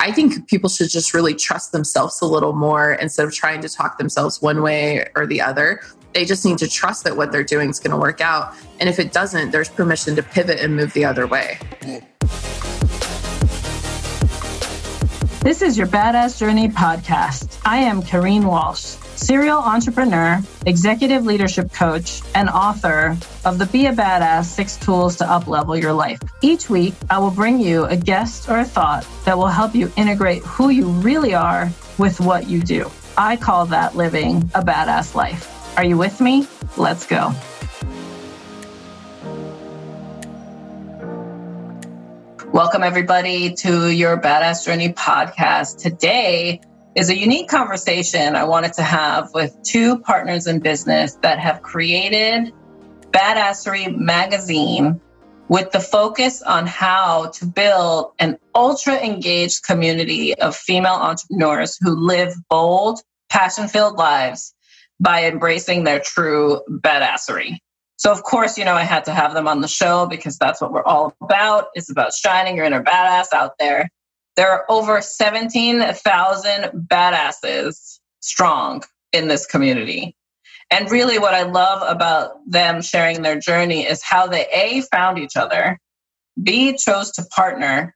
I think people should just really trust themselves a little more instead of trying to talk themselves one way or the other. They just need to trust that what they're doing is going to work out. And if it doesn't, there's permission to pivot and move the other way. This is your Badass Journey podcast. I am Kareen Walsh serial entrepreneur, executive leadership coach, and author of the Be a Badass Six Tools to Uplevel Your Life. Each week, I will bring you a guest or a thought that will help you integrate who you really are with what you do. I call that living a badass life. Are you with me? Let's go. Welcome, everybody, to your Badass Journey podcast. Today, is a unique conversation I wanted to have with two partners in business that have created Badassery Magazine with the focus on how to build an ultra engaged community of female entrepreneurs who live bold, passion filled lives by embracing their true badassery. So, of course, you know, I had to have them on the show because that's what we're all about. It's about shining your inner badass out there. There are over 17,000 badasses strong in this community. And really, what I love about them sharing their journey is how they A, found each other, B, chose to partner,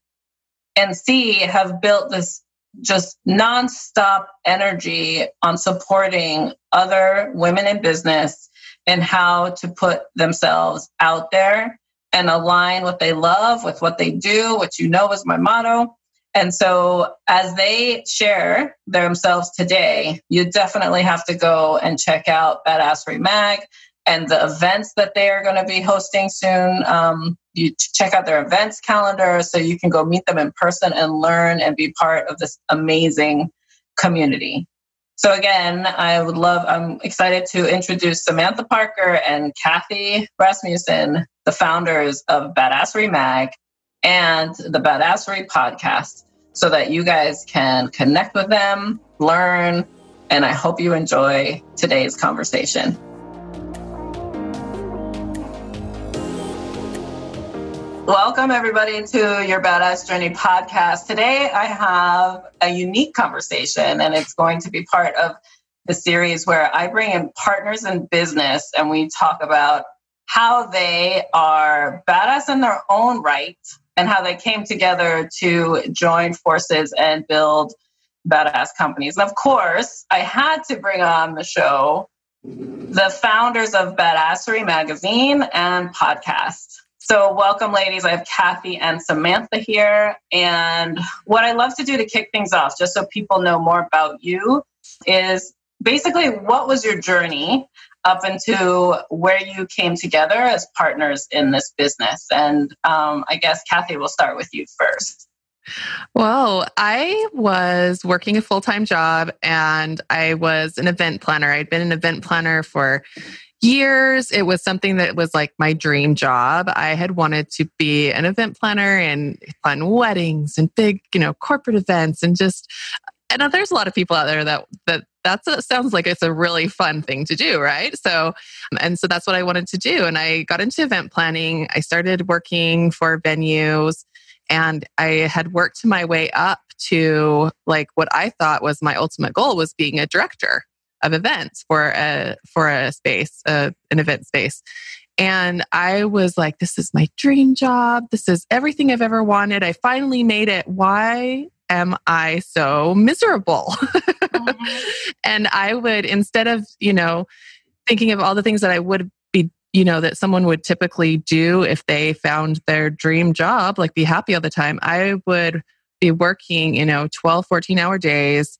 and C, have built this just nonstop energy on supporting other women in business and how to put themselves out there and align what they love with what they do, which you know is my motto, and so, as they share themselves today, you definitely have to go and check out Badassery Mag and the events that they are going to be hosting soon. Um, you check out their events calendar so you can go meet them in person and learn and be part of this amazing community. So again, I would love, I'm excited to introduce Samantha Parker and Kathy Rasmussen, the founders of Badassery Mag and the Badassery podcast so that you guys can connect with them, learn, and I hope you enjoy today's conversation. Welcome, everybody, to your Badass Journey podcast. Today, I have a unique conversation, and it's going to be part of the series where I bring in partners in business and we talk about how they are badass in their own right and how they came together to join forces and build badass companies. And of course, I had to bring on the show the founders of Badassery Magazine and podcast. So, welcome, ladies. I have Kathy and Samantha here. And what I love to do to kick things off, just so people know more about you, is basically what was your journey up into where you came together as partners in this business. And um, I guess, Kathy, we'll start with you first. Well, I was working a full time job and I was an event planner. I'd been an event planner for years. It was something that was like my dream job. I had wanted to be an event planner and plan weddings and big, you know, corporate events and just and there's a lot of people out there that that that sounds like it's a really fun thing to do, right? So, and so that's what I wanted to do. And I got into event planning. I started working for venues and I had worked my way up to like what I thought was my ultimate goal was being a director of events for a for a space, uh, an event space. And I was like, this is my dream job. This is everything I've ever wanted. I finally made it. Why am I so miserable? mm-hmm. and I would, instead of, you know, thinking of all the things that I would be, you know, that someone would typically do if they found their dream job, like be happy all the time, I would be working, you know, 12, 14 hour days.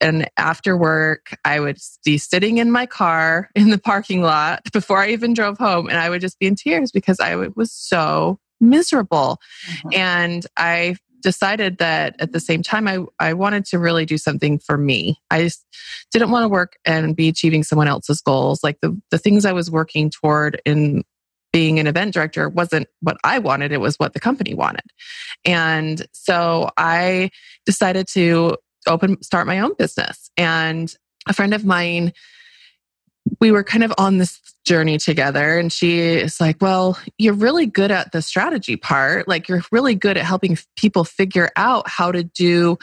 And after work, I would be sitting in my car in the parking lot before I even drove home. And I would just be in tears because I was so miserable. Mm-hmm. And I decided that at the same time I, I wanted to really do something for me i just didn't want to work and be achieving someone else's goals like the, the things i was working toward in being an event director wasn't what i wanted it was what the company wanted and so i decided to open start my own business. And a friend of mine we were kind of on this journey together and she is like well you're really good at the strategy part. Like you're really good at helping people figure out how to do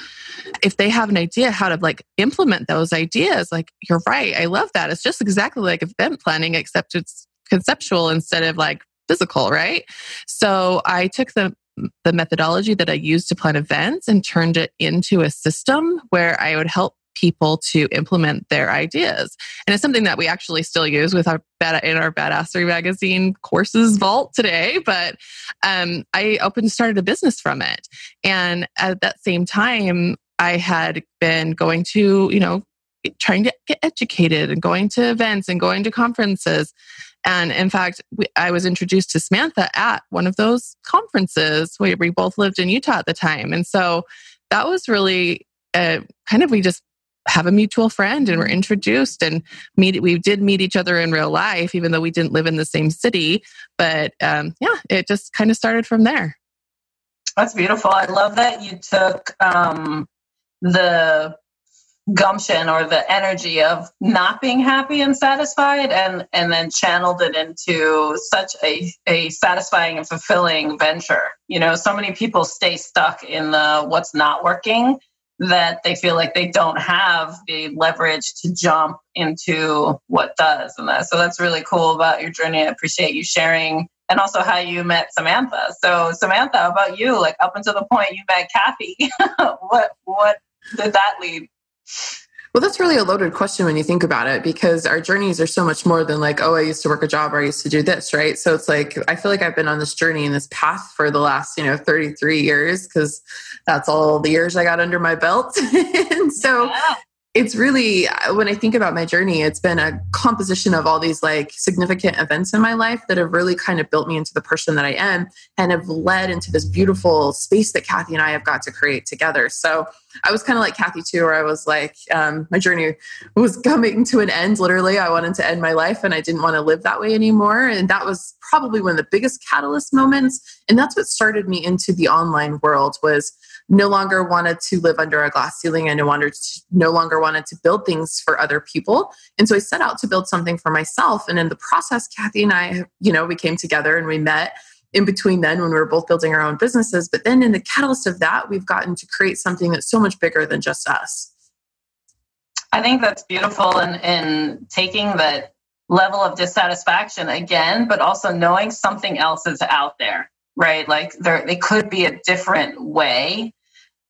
if they have an idea how to like implement those ideas. Like you're right. I love that. It's just exactly like event planning except it's conceptual instead of like physical right? So i took the the methodology that i used to plan events and turned it into a system where i would help people to implement their ideas. And it's something that we actually still use with our bad in our badassery magazine courses vault today. But um, I opened started a business from it. And at that same time, I had been going to, you know, trying to get educated and going to events and going to conferences. And in fact, we, I was introduced to Samantha at one of those conferences where we both lived in Utah at the time. And so that was really uh, kind of, we just have a mutual friend and we're introduced and meet we did meet each other in real life even though we didn't live in the same city. But um, yeah it just kind of started from there. That's beautiful. I love that you took um, the gumption or the energy of not being happy and satisfied and and then channeled it into such a, a satisfying and fulfilling venture. You know so many people stay stuck in the what's not working that they feel like they don't have the leverage to jump into what does. And that so that's really cool about your journey. I appreciate you sharing and also how you met samantha. So samantha about you? Like up until the point you met kathy what what did that lead well, that's really a loaded question when you think about it because our journeys are so much more than like, oh, I used to work a job or I used to do this, right? So it's like, I feel like I've been on this journey and this path for the last, you know, 33 years because that's all the years I got under my belt. and so it's really when i think about my journey it's been a composition of all these like significant events in my life that have really kind of built me into the person that i am and have led into this beautiful space that kathy and i have got to create together. So i was kind of like kathy too where i was like um, my journey was coming to an end literally. I wanted to end my life and i didn't want to live that way anymore. And that was probably one of the biggest catalyst moments. And that's what started me into the online world was no longer wanted to live under a glass ceiling. I no longer, no longer wanted to build things for other people. And so I set out to build something for myself. And in the process, Kathy and I, you know, we came together and we met in between then when we were both building our own businesses. But then in the catalyst of that, we've gotten to create something that's so much bigger than just us. I think that's beautiful in, in taking that level of dissatisfaction again, but also knowing something else is out there, right? Like there, it could be a different way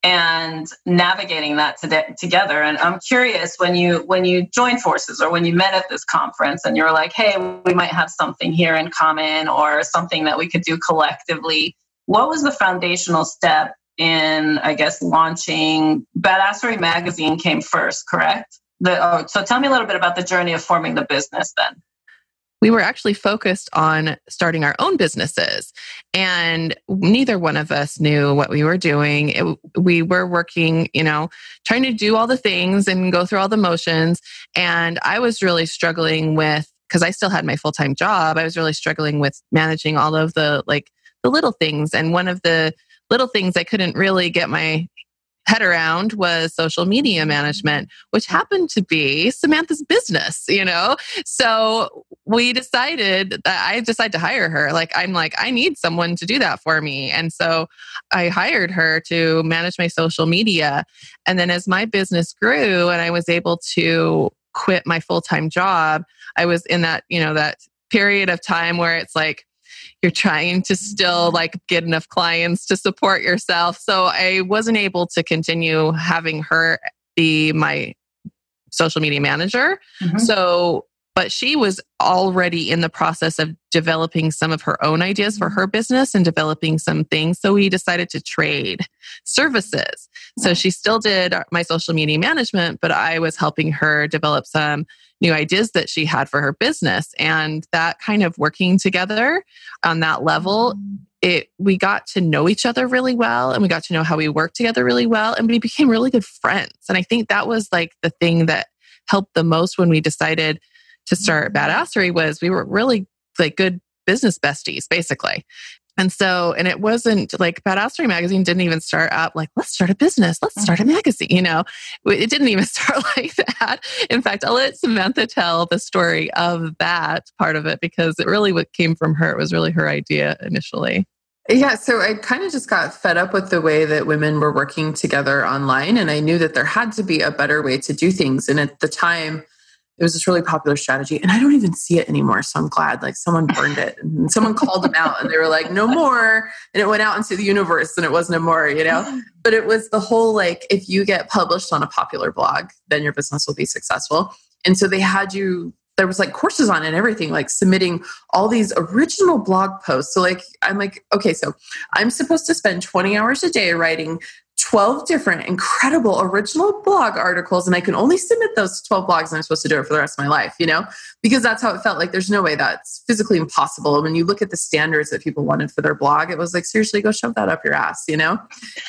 and navigating that to together. And I'm curious when you when you joined forces or when you met at this conference and you're like, hey, we might have something here in common or something that we could do collectively. What was the foundational step in, I guess, launching Badassery Magazine came first, correct? The, oh, so tell me a little bit about the journey of forming the business then we were actually focused on starting our own businesses. And neither one of us knew what we were doing. It, we were working you know trying to do all the things and go through all the motions. And i was really struggling with because i still had my full-time job i was really struggling with managing all of the like the little things. And one of the little things i couldn't really get my head around was social media management, which happened to be Samantha's business, you know? So we decided that I decided to hire her. Like, I'm like, I need someone to do that for me. And so I hired her to manage my social media. And then as my business grew and I was able to quit my full time job, I was in that, you know, that period of time where it's like, you're trying to still like get enough clients to support yourself. So I wasn't able to continue having her be my social media manager. Mm-hmm. So but she was already in the process of developing some of her own ideas for her business and developing some things. So we decided to trade services. So she still did my social media management, but I was helping her develop some new ideas that she had for her business. And that kind of working together on that level, it we got to know each other really well and we got to know how we work together really well and we became really good friends. And I think that was like the thing that helped the most when we decided to start badassery was we were really like good business besties basically And so, and it wasn't like Badassery magazine didn't even start up like, let's start a business, let's start a mm-hmm. magazine. You know, it didn't even start like that. In fact, I'll let Samantha tell the story of that part of it because it really what came from her. It was really her idea initially. Yeah, so I kind of just got fed up with the way that women were working together online. And I knew that there had to be a better way to do things. And at the time, it was this really popular strategy. And I don't even see it anymore. So I'm glad like someone burned it and someone called them out and they were like, no more. And it went out into the universe and it was no more, you know? But it was the whole like, if you get published on a popular blog, then your business will be successful. And so they had you there was like courses on it and everything, like submitting all these original blog posts. So like I'm like, okay, so I'm supposed to spend 20 hours a day writing 12 different incredible original blog articles and I can only submit those 12 blogs and I'm supposed to do it for the rest of my life, you know? Because that's how it felt like there's no way that's physically impossible. When you look at the standards that people wanted for their blog, it was like seriously go shove that up your ass, you know?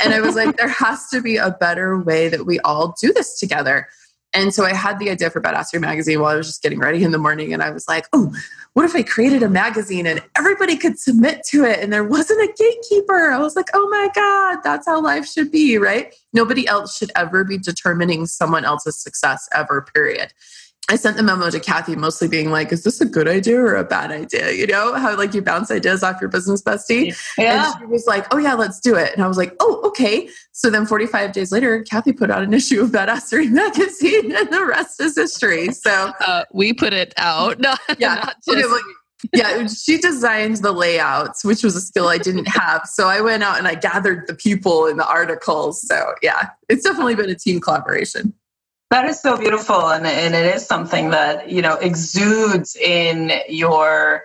And I was like there has to be a better way that we all do this together. And so I had the idea for Badassery magazine while I was just getting ready in the morning. And I was like, oh, what if I created a magazine and everybody could submit to it and there wasn't a gatekeeper? I was like, oh my God, that's how life should be, right? Nobody else should ever be determining someone else's success ever, period. I sent the memo to Kathy, mostly being like, "Is this a good idea or a bad idea?" You know how like you bounce ideas off your business bestie. Yeah. And she was like, "Oh yeah, let's do it." And I was like, "Oh okay." So then, 45 days later, Kathy put out an issue of Badassery magazine, and the rest is history. So uh, we put it out. No, yeah, yeah, she designed the layouts, which was a skill I didn't have. So I went out and I gathered the people in the articles. So yeah, it's definitely been a team collaboration. That is so beautiful. And, and it is something that, you know, exudes in your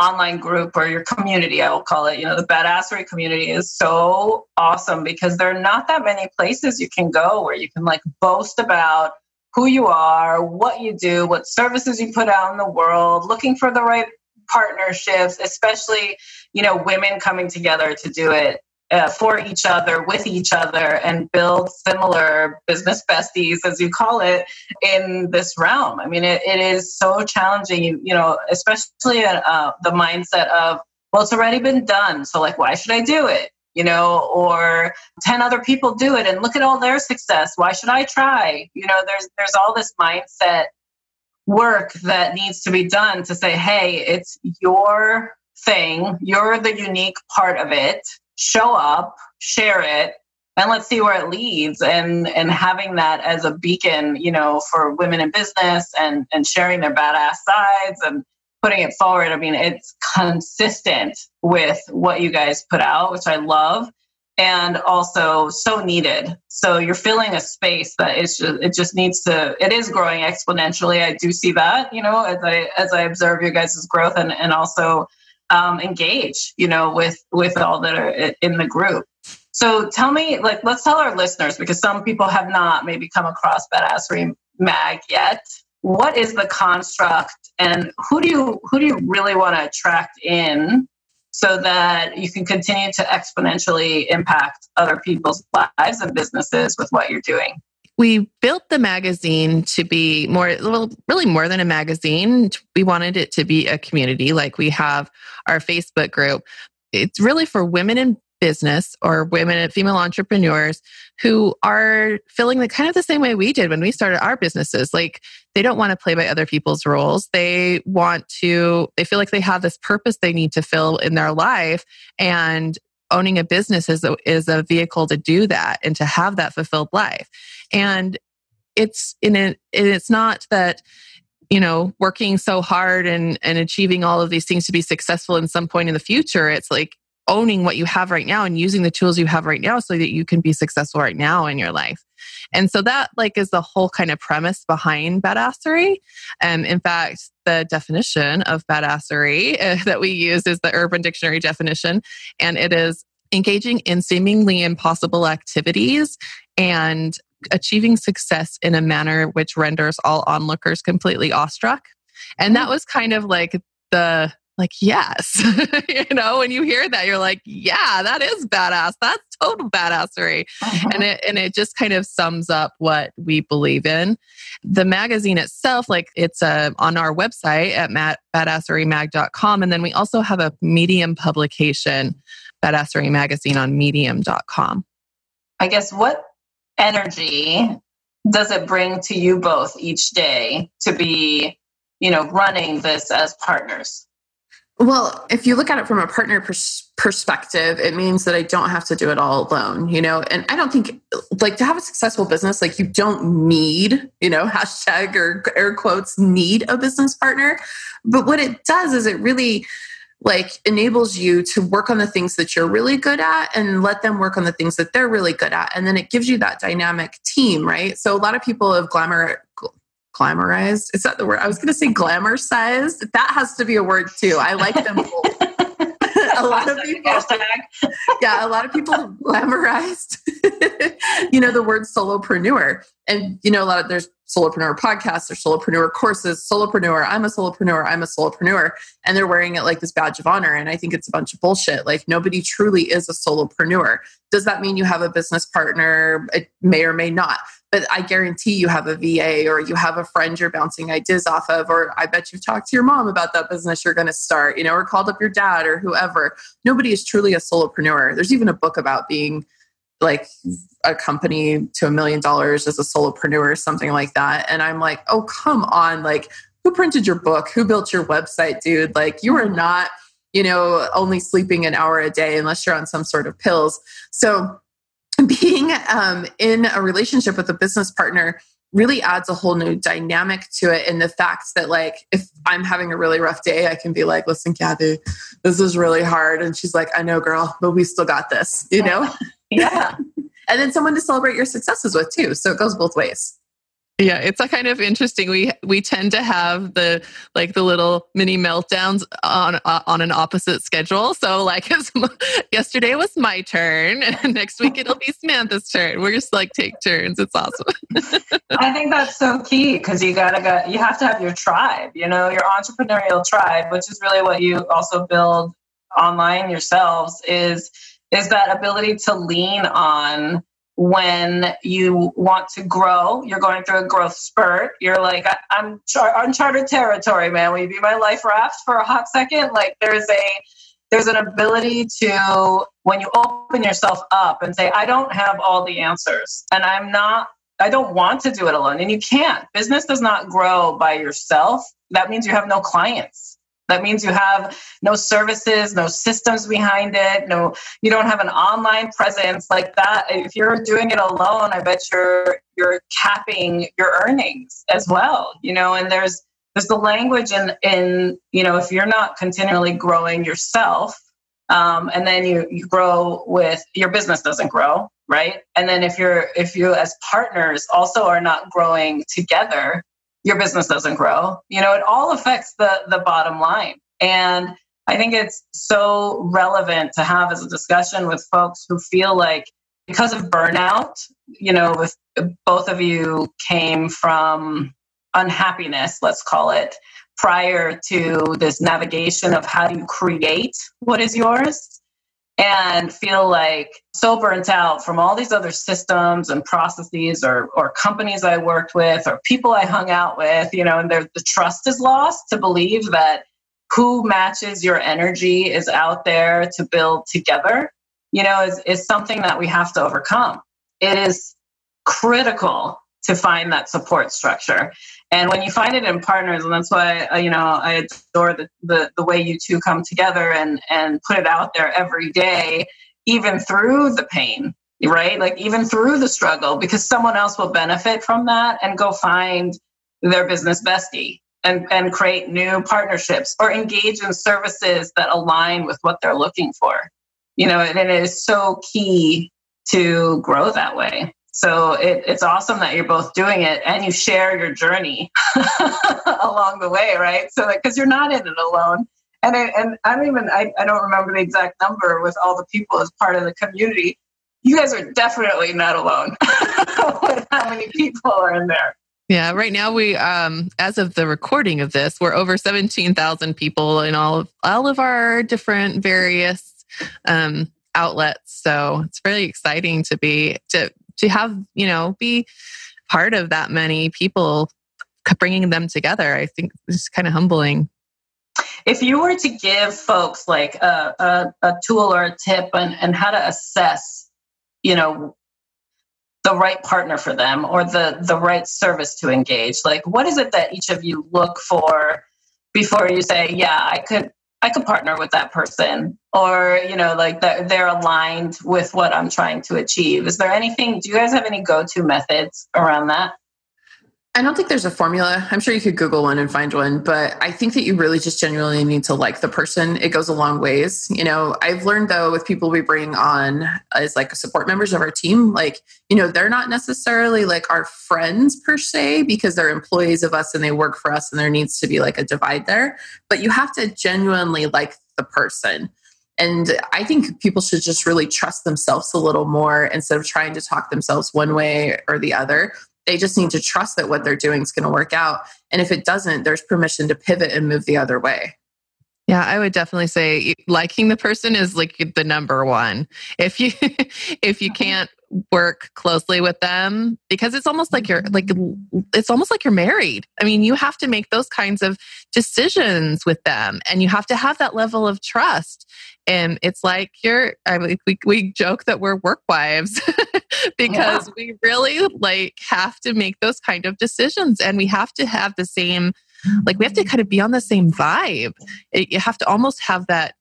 online group or your community, I will call it. You know, the badassery community is so awesome because there are not that many places you can go where you can like boast about who you are, what you do, what services you put out in the world, looking for the right partnerships, especially, you know, women coming together to do it uh, for each other, with each other, and build similar business besties, as you call it, in this realm. I mean, it, it is so challenging, you, you know, especially uh, the mindset of, well, it's already been done. So, like, why should I do it? You know, or 10 other people do it and look at all their success. Why should I try? You know, there's there's all this mindset work that needs to be done to say, hey, it's your thing. You're the unique part of it show up, share it, and let's see where it leads. And and having that as a beacon, you know, for women in business and and sharing their badass sides and putting it forward. I mean, it's consistent with what you guys put out, which I love. And also so needed. So you're filling a space that it's just it just needs to it is growing exponentially. I do see that, you know, as I as I observe your guys' growth and, and also um, engage, you know, with with all that are in the group. So tell me, like, let's tell our listeners because some people have not maybe come across Badassery Mag yet. What is the construct, and who do you who do you really want to attract in, so that you can continue to exponentially impact other people's lives and businesses with what you're doing? We built the magazine to be more well really more than a magazine. We wanted it to be a community like we have our facebook group. It's really for women in business or women and female entrepreneurs who are feeling the kind of the same way we did when we started our businesses. Like they don't want to play by other people's rules. They want to they feel like they have this purpose they need to fill in their life and owning a business is a, is a vehicle to do that and to have that fulfilled life. And it's in it, it's not that you know working so hard and and achieving all of these things to be successful in some point in the future it's like owning what you have right now and using the tools you have right now so that you can be successful right now in your life. And so that like is the whole kind of premise behind badassery. And in fact the definition of badassery uh, that we use is the urban dictionary definition. And it is engaging in seemingly impossible activities and achieving success in a manner which renders all onlookers completely awestruck and that was kind of like the like, yes. you know, when you hear that, you're like, yeah, that is badass. That's total badassery. Uh-huh. And it and it just kind of sums up what we believe in. The magazine itself, like it's uh, on our website at badasserymag.com. And then we also have a medium publication, Badassery Magazine on medium.com. I guess what energy does it bring to you both each day to be, you know, running this as partners? Well, if you look at it from a partner pers- perspective, it means that I don't have to do it all alone, you know? And I don't think, like, to have a successful business, like, you don't need, you know, hashtag or air quotes, need a business partner. But what it does is it really, like enables you to work on the things that you're really good at and let them work on the things that they're really good at. And then it gives you that dynamic team right? So a lot of people have glamour glamorized. Is that the word? I was going to say glamour sized. That has to be a word too. I like them a lot of people yeah a lot of people glamorized you know the word solopreneur. And you know a lot of there's solopreneur podcasts or solopreneur courses solopreneur i'm a solopreneur i'm a solopreneur and they're wearing it like this badge of honor and i think it's a bunch of bullshit like nobody truly is a solopreneur does that mean you have a business partner it may or may not but I guarantee you have a VA or you have a friend you're bouncing ideas off of, or I bet you've talked to your mom about that business you're going to start, you know, or called up your dad or whoever. Nobody is truly a solopreneur. There's even a book about being like a company to a million dollars as a solopreneur or something like that. And I'm like, oh, come on. Like, who printed your book? Who built your website, dude? Like, you are not, you know, only sleeping an hour a day unless you're on some sort of pills. So, being um, in a relationship with a business partner really adds a whole new dynamic to it and the fact that like if i'm having a really rough day i can be like listen kathy this is really hard and she's like i know girl but we still got this you know yeah and then someone to celebrate your successes with too so it goes both ways yeah, it's a kind of interesting. We we tend to have the like the little mini meltdowns on uh, on an opposite schedule. So like yesterday was my turn, and next week it'll be Samantha's turn. We're just like take turns. It's awesome. I think that's so key because you gotta go. You have to have your tribe. You know, your entrepreneurial tribe, which is really what you also build online yourselves. Is is that ability to lean on when you want to grow, you're going through a growth spurt. You're like, I, am char- uncharted territory, man. Will you be my life raft for a hot second? Like, there's a there's an ability to when you open yourself up and say, I don't have all the answers, and I'm not. I don't want to do it alone, and you can't. Business does not grow by yourself. That means you have no clients. That means you have no services, no systems behind it, no you don't have an online presence like that. If you're doing it alone, I bet you're you're capping your earnings as well. You know, and there's there's the language in in you know if you're not continually growing yourself, um, and then you you grow with your business doesn't grow right and then if you're if you as partners also are not growing together your business doesn't grow. You know, it all affects the the bottom line. And I think it's so relevant to have as a discussion with folks who feel like because of burnout, you know, with both of you came from unhappiness, let's call it, prior to this navigation of how do you create what is yours and feel like so burnt out from all these other systems and processes or, or companies I worked with or people I hung out with, you know, and the trust is lost to believe that who matches your energy is out there to build together, you know, is, is something that we have to overcome. It is critical to find that support structure. And when you find it in partners, and that's why uh, you know I adore the, the the way you two come together and and put it out there every day, even through the pain, right? Like even through the struggle, because someone else will benefit from that and go find their business bestie and and create new partnerships or engage in services that align with what they're looking for. You know, and it is so key to grow that way. So it, it's awesome that you're both doing it and you share your journey along the way, right? So because you're not in it alone. And I, and I don't even I, I don't remember the exact number with all the people as part of the community. You guys are definitely not alone how many people are in there. Yeah, right now we, um, as of the recording of this, we're over seventeen thousand people in all of all of our different various um, outlets. So it's really exciting to be to to have you know be part of that many people bringing them together. I think it's kind of humbling. If you were to give folks like a, a, a tool or a tip and, and how to assess, you know, the right partner for them or the the right service to engage like what is it that each of you look for before you say yeah i could i could partner with that person or you know like that they're aligned with what i'm trying to achieve. Is there anything do you guys have any go-to methods around that I don't think there's a formula. I'm sure you could Google one and find one, but I think that you really just genuinely need to like the person. It goes a long ways. You know, I've learned though with people we bring on as like support members of our team, like, you know, they're not necessarily like our friends per se because they're employees of us and they work for us and there needs to be like a divide there. But you have to genuinely like the person. And I think people should just really trust themselves a little more instead of trying to talk themselves one way or the other they just need to trust that what they're doing is going to work out. And if it doesn't, there's permission to pivot and move the other way. Yeah, I would definitely say liking the person is like the number one. If you if you mm-hmm. can't work closely with them because it's almost like you're like mm-hmm. it's almost like you're married. I mean, you have to make those kinds of decisions with them and you have to have that level of trust. And it's like you're I mean, we we joke that we're work wives because yeah. we really like have to make those kind of decisions and we have to have the same like we have to mm-hmm. kind of be on the same vibe. It, you have to almost have that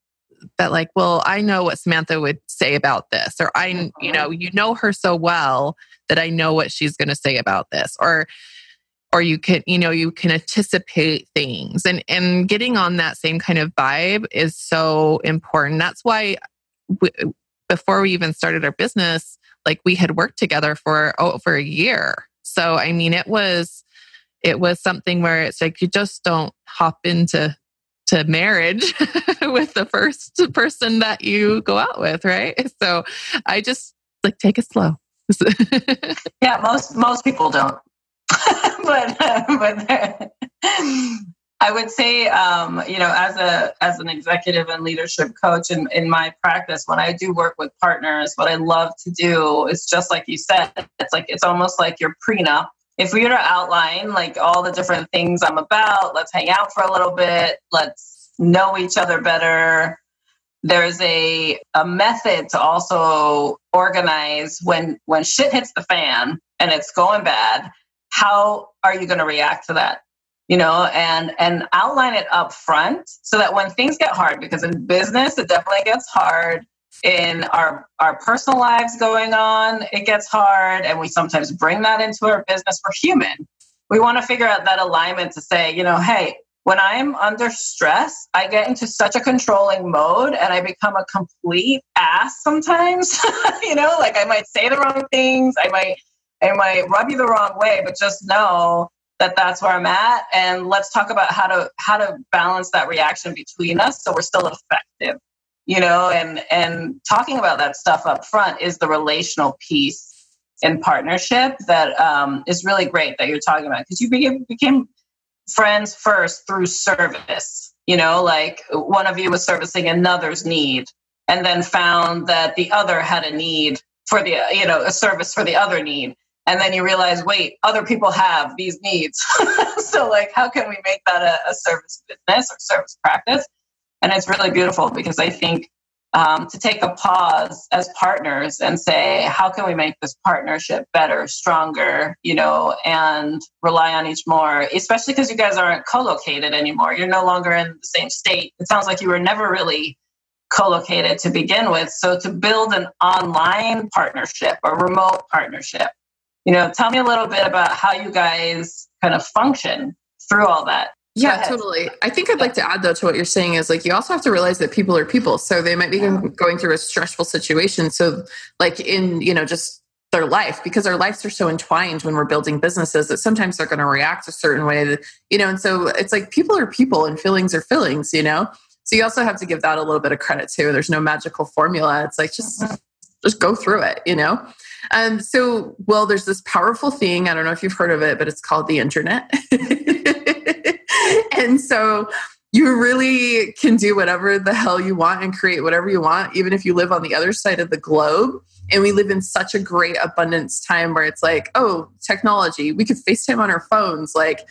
that like well i know what samantha would say about this or i mm-hmm. you know you know her so well that i know what she's going to say about this or or you can you know you can anticipate things and and getting on that same kind of vibe is so important. That's why we, before we even started our business like we had worked together for oh, over a year. So i mean it was it was something where it's like you just don't hop into to marriage with the first person that you go out with, right? So I just like take it slow. yeah, most most people don't. but uh, but I would say, um, you know, as a as an executive and leadership coach in, in my practice, when I do work with partners, what I love to do is just like you said, it's like it's almost like your prenup if we were to outline like all the different things I'm about, let's hang out for a little bit, let's know each other better. There's a a method to also organize when when shit hits the fan and it's going bad. How are you going to react to that? You know, and and outline it up front so that when things get hard, because in business it definitely gets hard in our our personal lives going on it gets hard and we sometimes bring that into our business. We're human. We want to figure out that alignment to say you know hey when i'm under stress i get into such a controlling mode and i become a complete ass sometimes. You know like i might say the wrong things i might i might rub you the wrong way but just know that that's where i'm at and let's talk about how to how to balance that reaction between us so we're still effective you know and and talking about that stuff up front is the relational piece in partnership that um, is really great that you're talking about because you became, became friends first through service you know like one of you was servicing another's need and then found that the other had a need for the you know a service for the other need. And then you realize wait other people have these needs. So like how can we make that a, a service business or service practice and it's really beautiful because I think um, to take a pause as partners and say, how can we make this partnership better, stronger, you know, and rely on each more, especially because you guys aren't co located anymore. You're no longer in the same state. It sounds like you were never really co located to begin with. So to build an online partnership, a remote partnership, you know, tell me a little bit about how you guys kind of function through all that. Yeah, totally. I think I'd like to add though to what you're saying is like you also have to realize that people are people, so they might be yeah. going through a stressful situation. So, like in you know just their life because our lives are so entwined when we're building businesses that sometimes they're going to react a certain way that you know and so it's like people are people and feelings are feelings you know so you also have to give that a little bit of credit too there's no magical formula it's like just mm-hmm. just go through it you know Um, so, well, there's this powerful thing. I don't know if you've heard of it, but it's called the internet. and so you really can do whatever the hell you want and create whatever you want, even if you live on the other side of the globe. And we live in such a great abundance time where it's like, oh, technology, we could FaceTime on our phones. Like,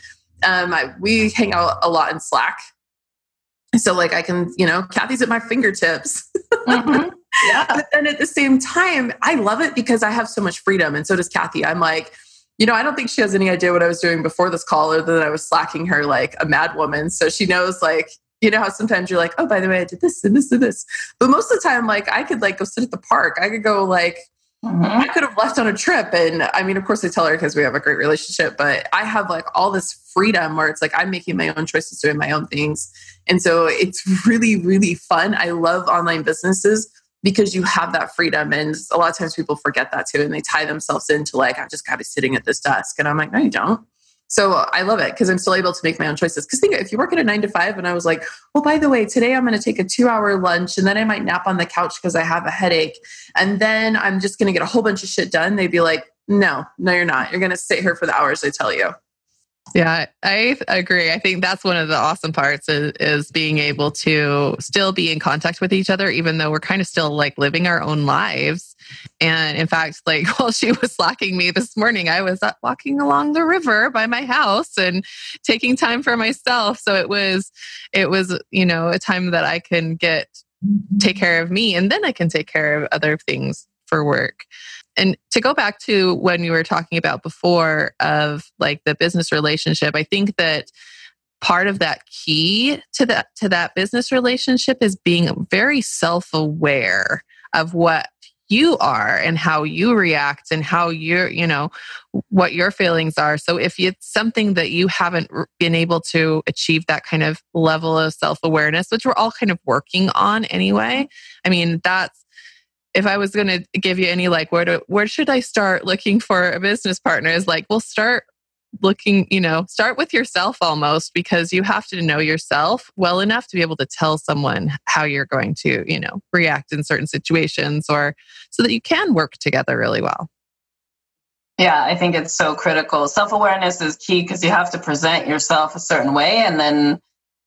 um, I, we hang out a lot in Slack. So, like, I can, you know, Kathy's at my fingertips. Mm-hmm. Yeah. but then at the same time, I love it because I have so much freedom. And so does Kathy. I'm like, you know, I don't think she has any idea what I was doing before this call, other than I was slacking her like a mad woman. So she knows, like, you know how sometimes you're like, oh, by the way, I did this and this and this. But most of the time, like, I could like go sit at the park. I could go like, mm-hmm. I could have left on a trip. And I mean, of course, I tell her because we have a great relationship, but I have like all this freedom where it's like I'm making my own choices, doing my own things. And so it's really, really fun. I love online businesses because you have that freedom. And a lot of times people forget that too. And they tie themselves into like, I've just got to be sitting at this desk. And I'm like, no, you don't. So I love it because I'm still able to make my own choices. Because think if you work at a nine to five and I was like, well, by the way, today I'm going to take a two hour lunch and then I might nap on the couch because I have a headache. And then I'm just going to get a whole bunch of shit done. They'd be like, no, no, you're not. You're going to sit here for the hours I tell you. Yeah, I agree. I think that's one of the awesome parts is, is, being able to still be in contact with each other, even though we're kind of still like living our own lives. And in fact, like while she was slacking me this morning, I was uh, walking along the river by my house and taking time for myself. So it was, it was, you know, a time that I can get take care of me and then I can take care of other things for work. And to go back to when you were talking about before of like the business relationship, I think that part of that key to that to that business relationship is being very self-aware of what you are and how you react and how you're you know what your feelings are. So if it's something that you haven't been able to achieve that kind of level of self-awareness which we're all kind of working on anyway i mean that's if I was going to give you any like where to where should I start looking for a business partner is like well start looking you know start with yourself almost because you have to know yourself well enough to be able to tell someone how you're going to you know react in certain situations or so that you can work together really well. Yeah i think it's so critical. Self-awareness is key because you have to present yourself a certain way and then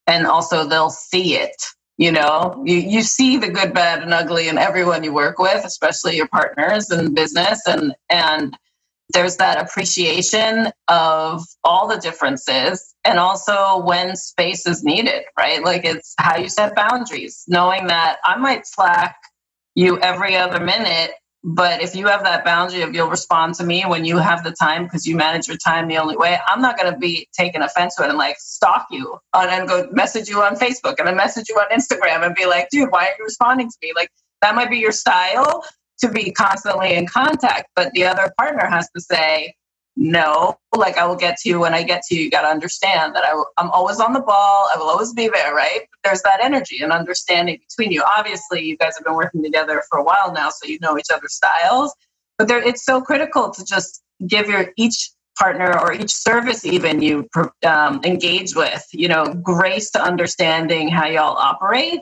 and also they'll see it you know you, you see the good bad and ugly in everyone you work with especially your partners in business. And and there's that appreciation of all the differences and also when space is needed right? Like it's how you set boundaries knowing that i might slack you every other minute but if you have that boundary of you'll respond to me when you have the time because you manage your time the only way, I'm not going to be taking offense to it and like stalk you on and go message you on Facebook and then message you on Instagram and be like, dude, why are you responding to me? Like that might be your style to be constantly in contact, but the other partner has to say, no like i will get to you when i get to you you got to understand that I w- i'm always on the ball i will always be there right? There's that energy and understanding between you. Obviously you guys have been working together for a while now so you know each other's styles. But there, it's so critical to just give your each partner or each service even you um, engage with you know grace to understanding how y'all operate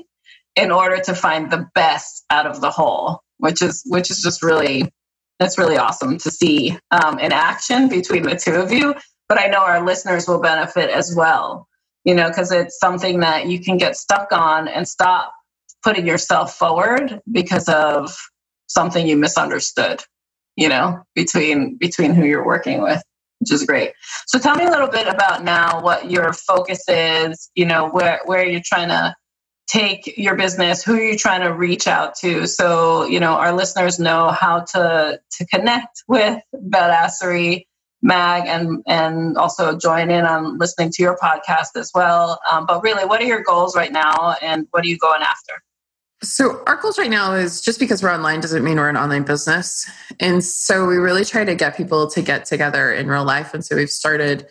in order to find the best out of the whole which is which is just really that's really awesome to see um, in action between the two of you. But I know our listeners will benefit as well, you know, because it's something that you can get stuck on and stop putting yourself forward because of something you misunderstood, you know, between between who you're working with which is great. So tell me a little bit about now what your focus is, you know, where where you're trying to take your business who are you trying to reach out to? So you know our listeners know how to to connect with badassery mag and and also join in on listening to your podcast as well. Um, but really what are your goals right now and what are you going after? So our goals right now is just because we're online doesn't mean we're an online business. And so we really try to get people to get together in real life. And so we've started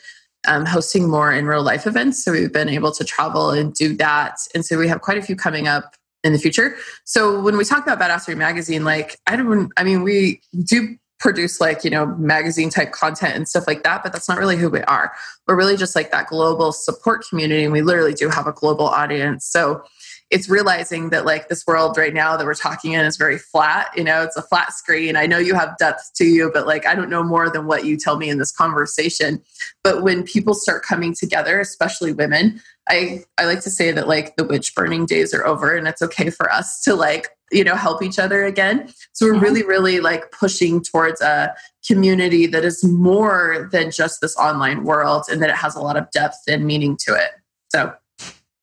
um, hosting more in real life events. So we've been able to travel and do that. And so we have quite a few coming up in the future. So when we talk about Badassery Magazine, like I don't, I mean, we do produce like, you know, magazine type content and stuff like that, but that's not really who we are. We're really just like that global support community. And we literally do have a global audience. So it's realizing that like this world right now that we're talking in is very flat. You know, it's a flat screen. I know you have depth to you, but like I don't know more than what you tell me in this conversation. But when people start coming together, especially women, I, I like to say that like the witch burning days are over and it's okay for us to like you know help each other again so we're mm-hmm. really really like pushing towards a community that is more than just this online world and that it has a lot of depth and meaning to it so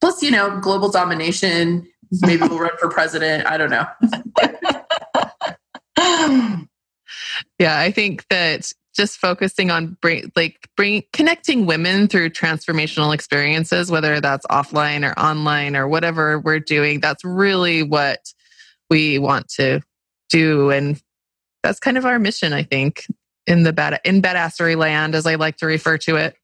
plus you know global domination maybe we'll run for president. I don't know. Yeah i think that just focusing on bring, like bring connecting women through transformational experiences whether that's offline or online or whatever we're doing that's really what we want to do. And that's kind of our mission i think in the bad in badassery land as i like to refer to it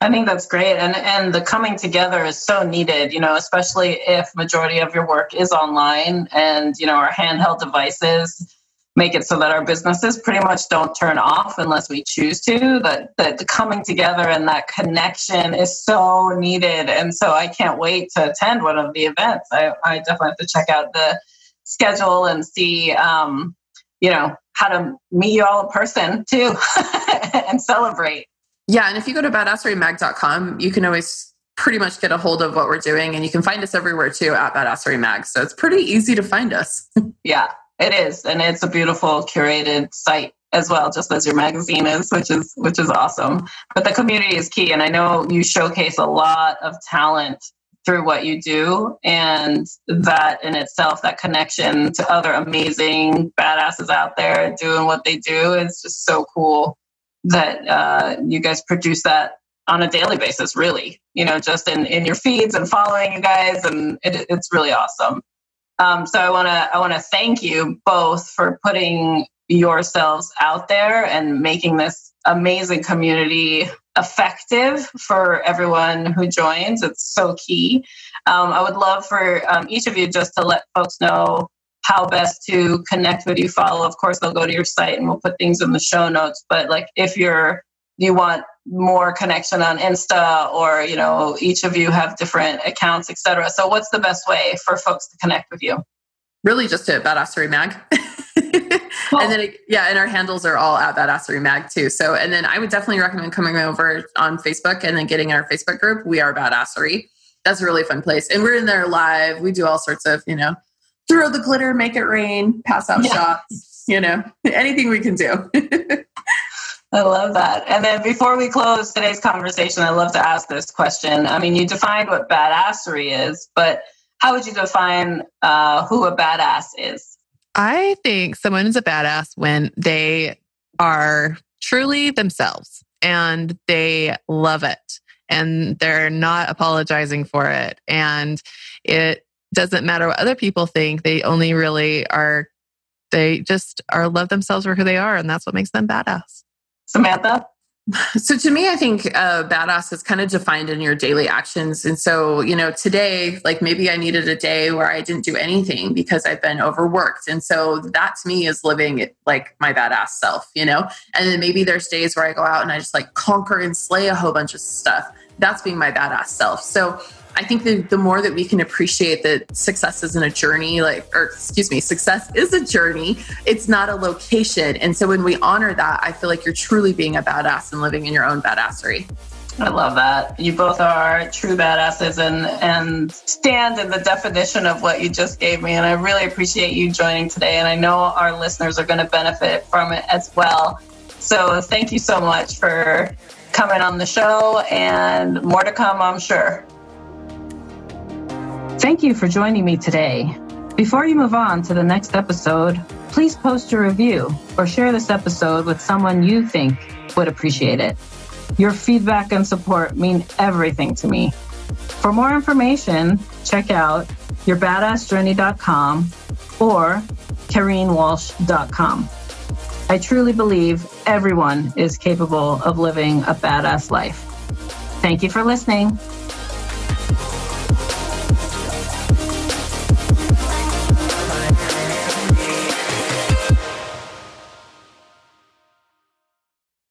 I think that's great, and and the coming together is so needed. You know, especially if majority of your work is online, and you know our handheld devices make it so that our businesses pretty much don't turn off unless we choose to. That that the coming together and that connection is so needed, and so I can't wait to attend one of the events. I, I definitely have to check out the schedule and see, um, you know, how to meet you all in person too, and celebrate. Yeah, and if you go to badasserymag.com, you can always pretty much get a hold of what we're doing, and you can find us everywhere too at Badassery Mag. So it's pretty easy to find us. yeah, it is, and it's a beautiful curated site as well, just as your magazine is, which is which is awesome. But the community is key, and I know you showcase a lot of talent through what you do, and that in itself, that connection to other amazing badasses out there doing what they do is just so cool that uh, you guys produce that on a daily basis. Really, you know, just in in your feeds and following you guys, and it, it's really awesome. Um, so I want to I want to thank you both for putting yourselves out there and making this amazing community effective for everyone who joins. It's so key. Um, I would love for um, each of you just to let folks know how best to connect with you. Follow, of course, they'll go to your site and we'll put things in the show notes. But like if you're you want more connection on Insta or, you know, each of you have different accounts, etc. So what's the best way for folks to connect with you? Really just at Badassery Mag. cool. And then, yeah, and our handles are all at Badassery Mag too. So, and then I would definitely recommend coming over on Facebook and then getting our Facebook group. We are Badassery. That's a really fun place. And we're in there live. We do all sorts of, you know, throw the glitter, make it rain, pass out yeah. shots, you know, anything we can do. I love that. And then before we close today's conversation, I love to ask this question. I mean, you defined what badassery is, but how would you define uh, who a badass is? I think someone is a badass when they are truly themselves and they love it and they're not apologizing for it. And it doesn't matter what other people think. They only really are, they just are love themselves for who they are. And that's what makes them badass. Samantha? So to me, I think uh, badass is kind of defined in your daily actions. And so, you know, today, like maybe I needed a day where I didn't do anything because I've been overworked. And so that to me is living like my badass self, you know? And then maybe there's days where I go out and I just like conquer and slay a whole bunch of stuff. That's being my badass self. So I think the, the more that we can appreciate that success isn't a journey, like, or excuse me, success is a journey, it's not a location. And so when we honor that, I feel like you're truly being a badass and living in your own badassery. I love that. You both are true badasses and, and stand in the definition of what you just gave me. And I really appreciate you joining today. And I know our listeners are going to benefit from it as well. So thank you so much for coming on the show and more to come, I'm sure. Thank you for joining me today. Before you move on to the next episode, please post a review or share this episode with someone you think would appreciate it. Your feedback and support mean everything to me. For more information, check out yourbadassjourney.com or KareenWalsh.com. I truly believe everyone is capable of living a badass life. Thank you for listening.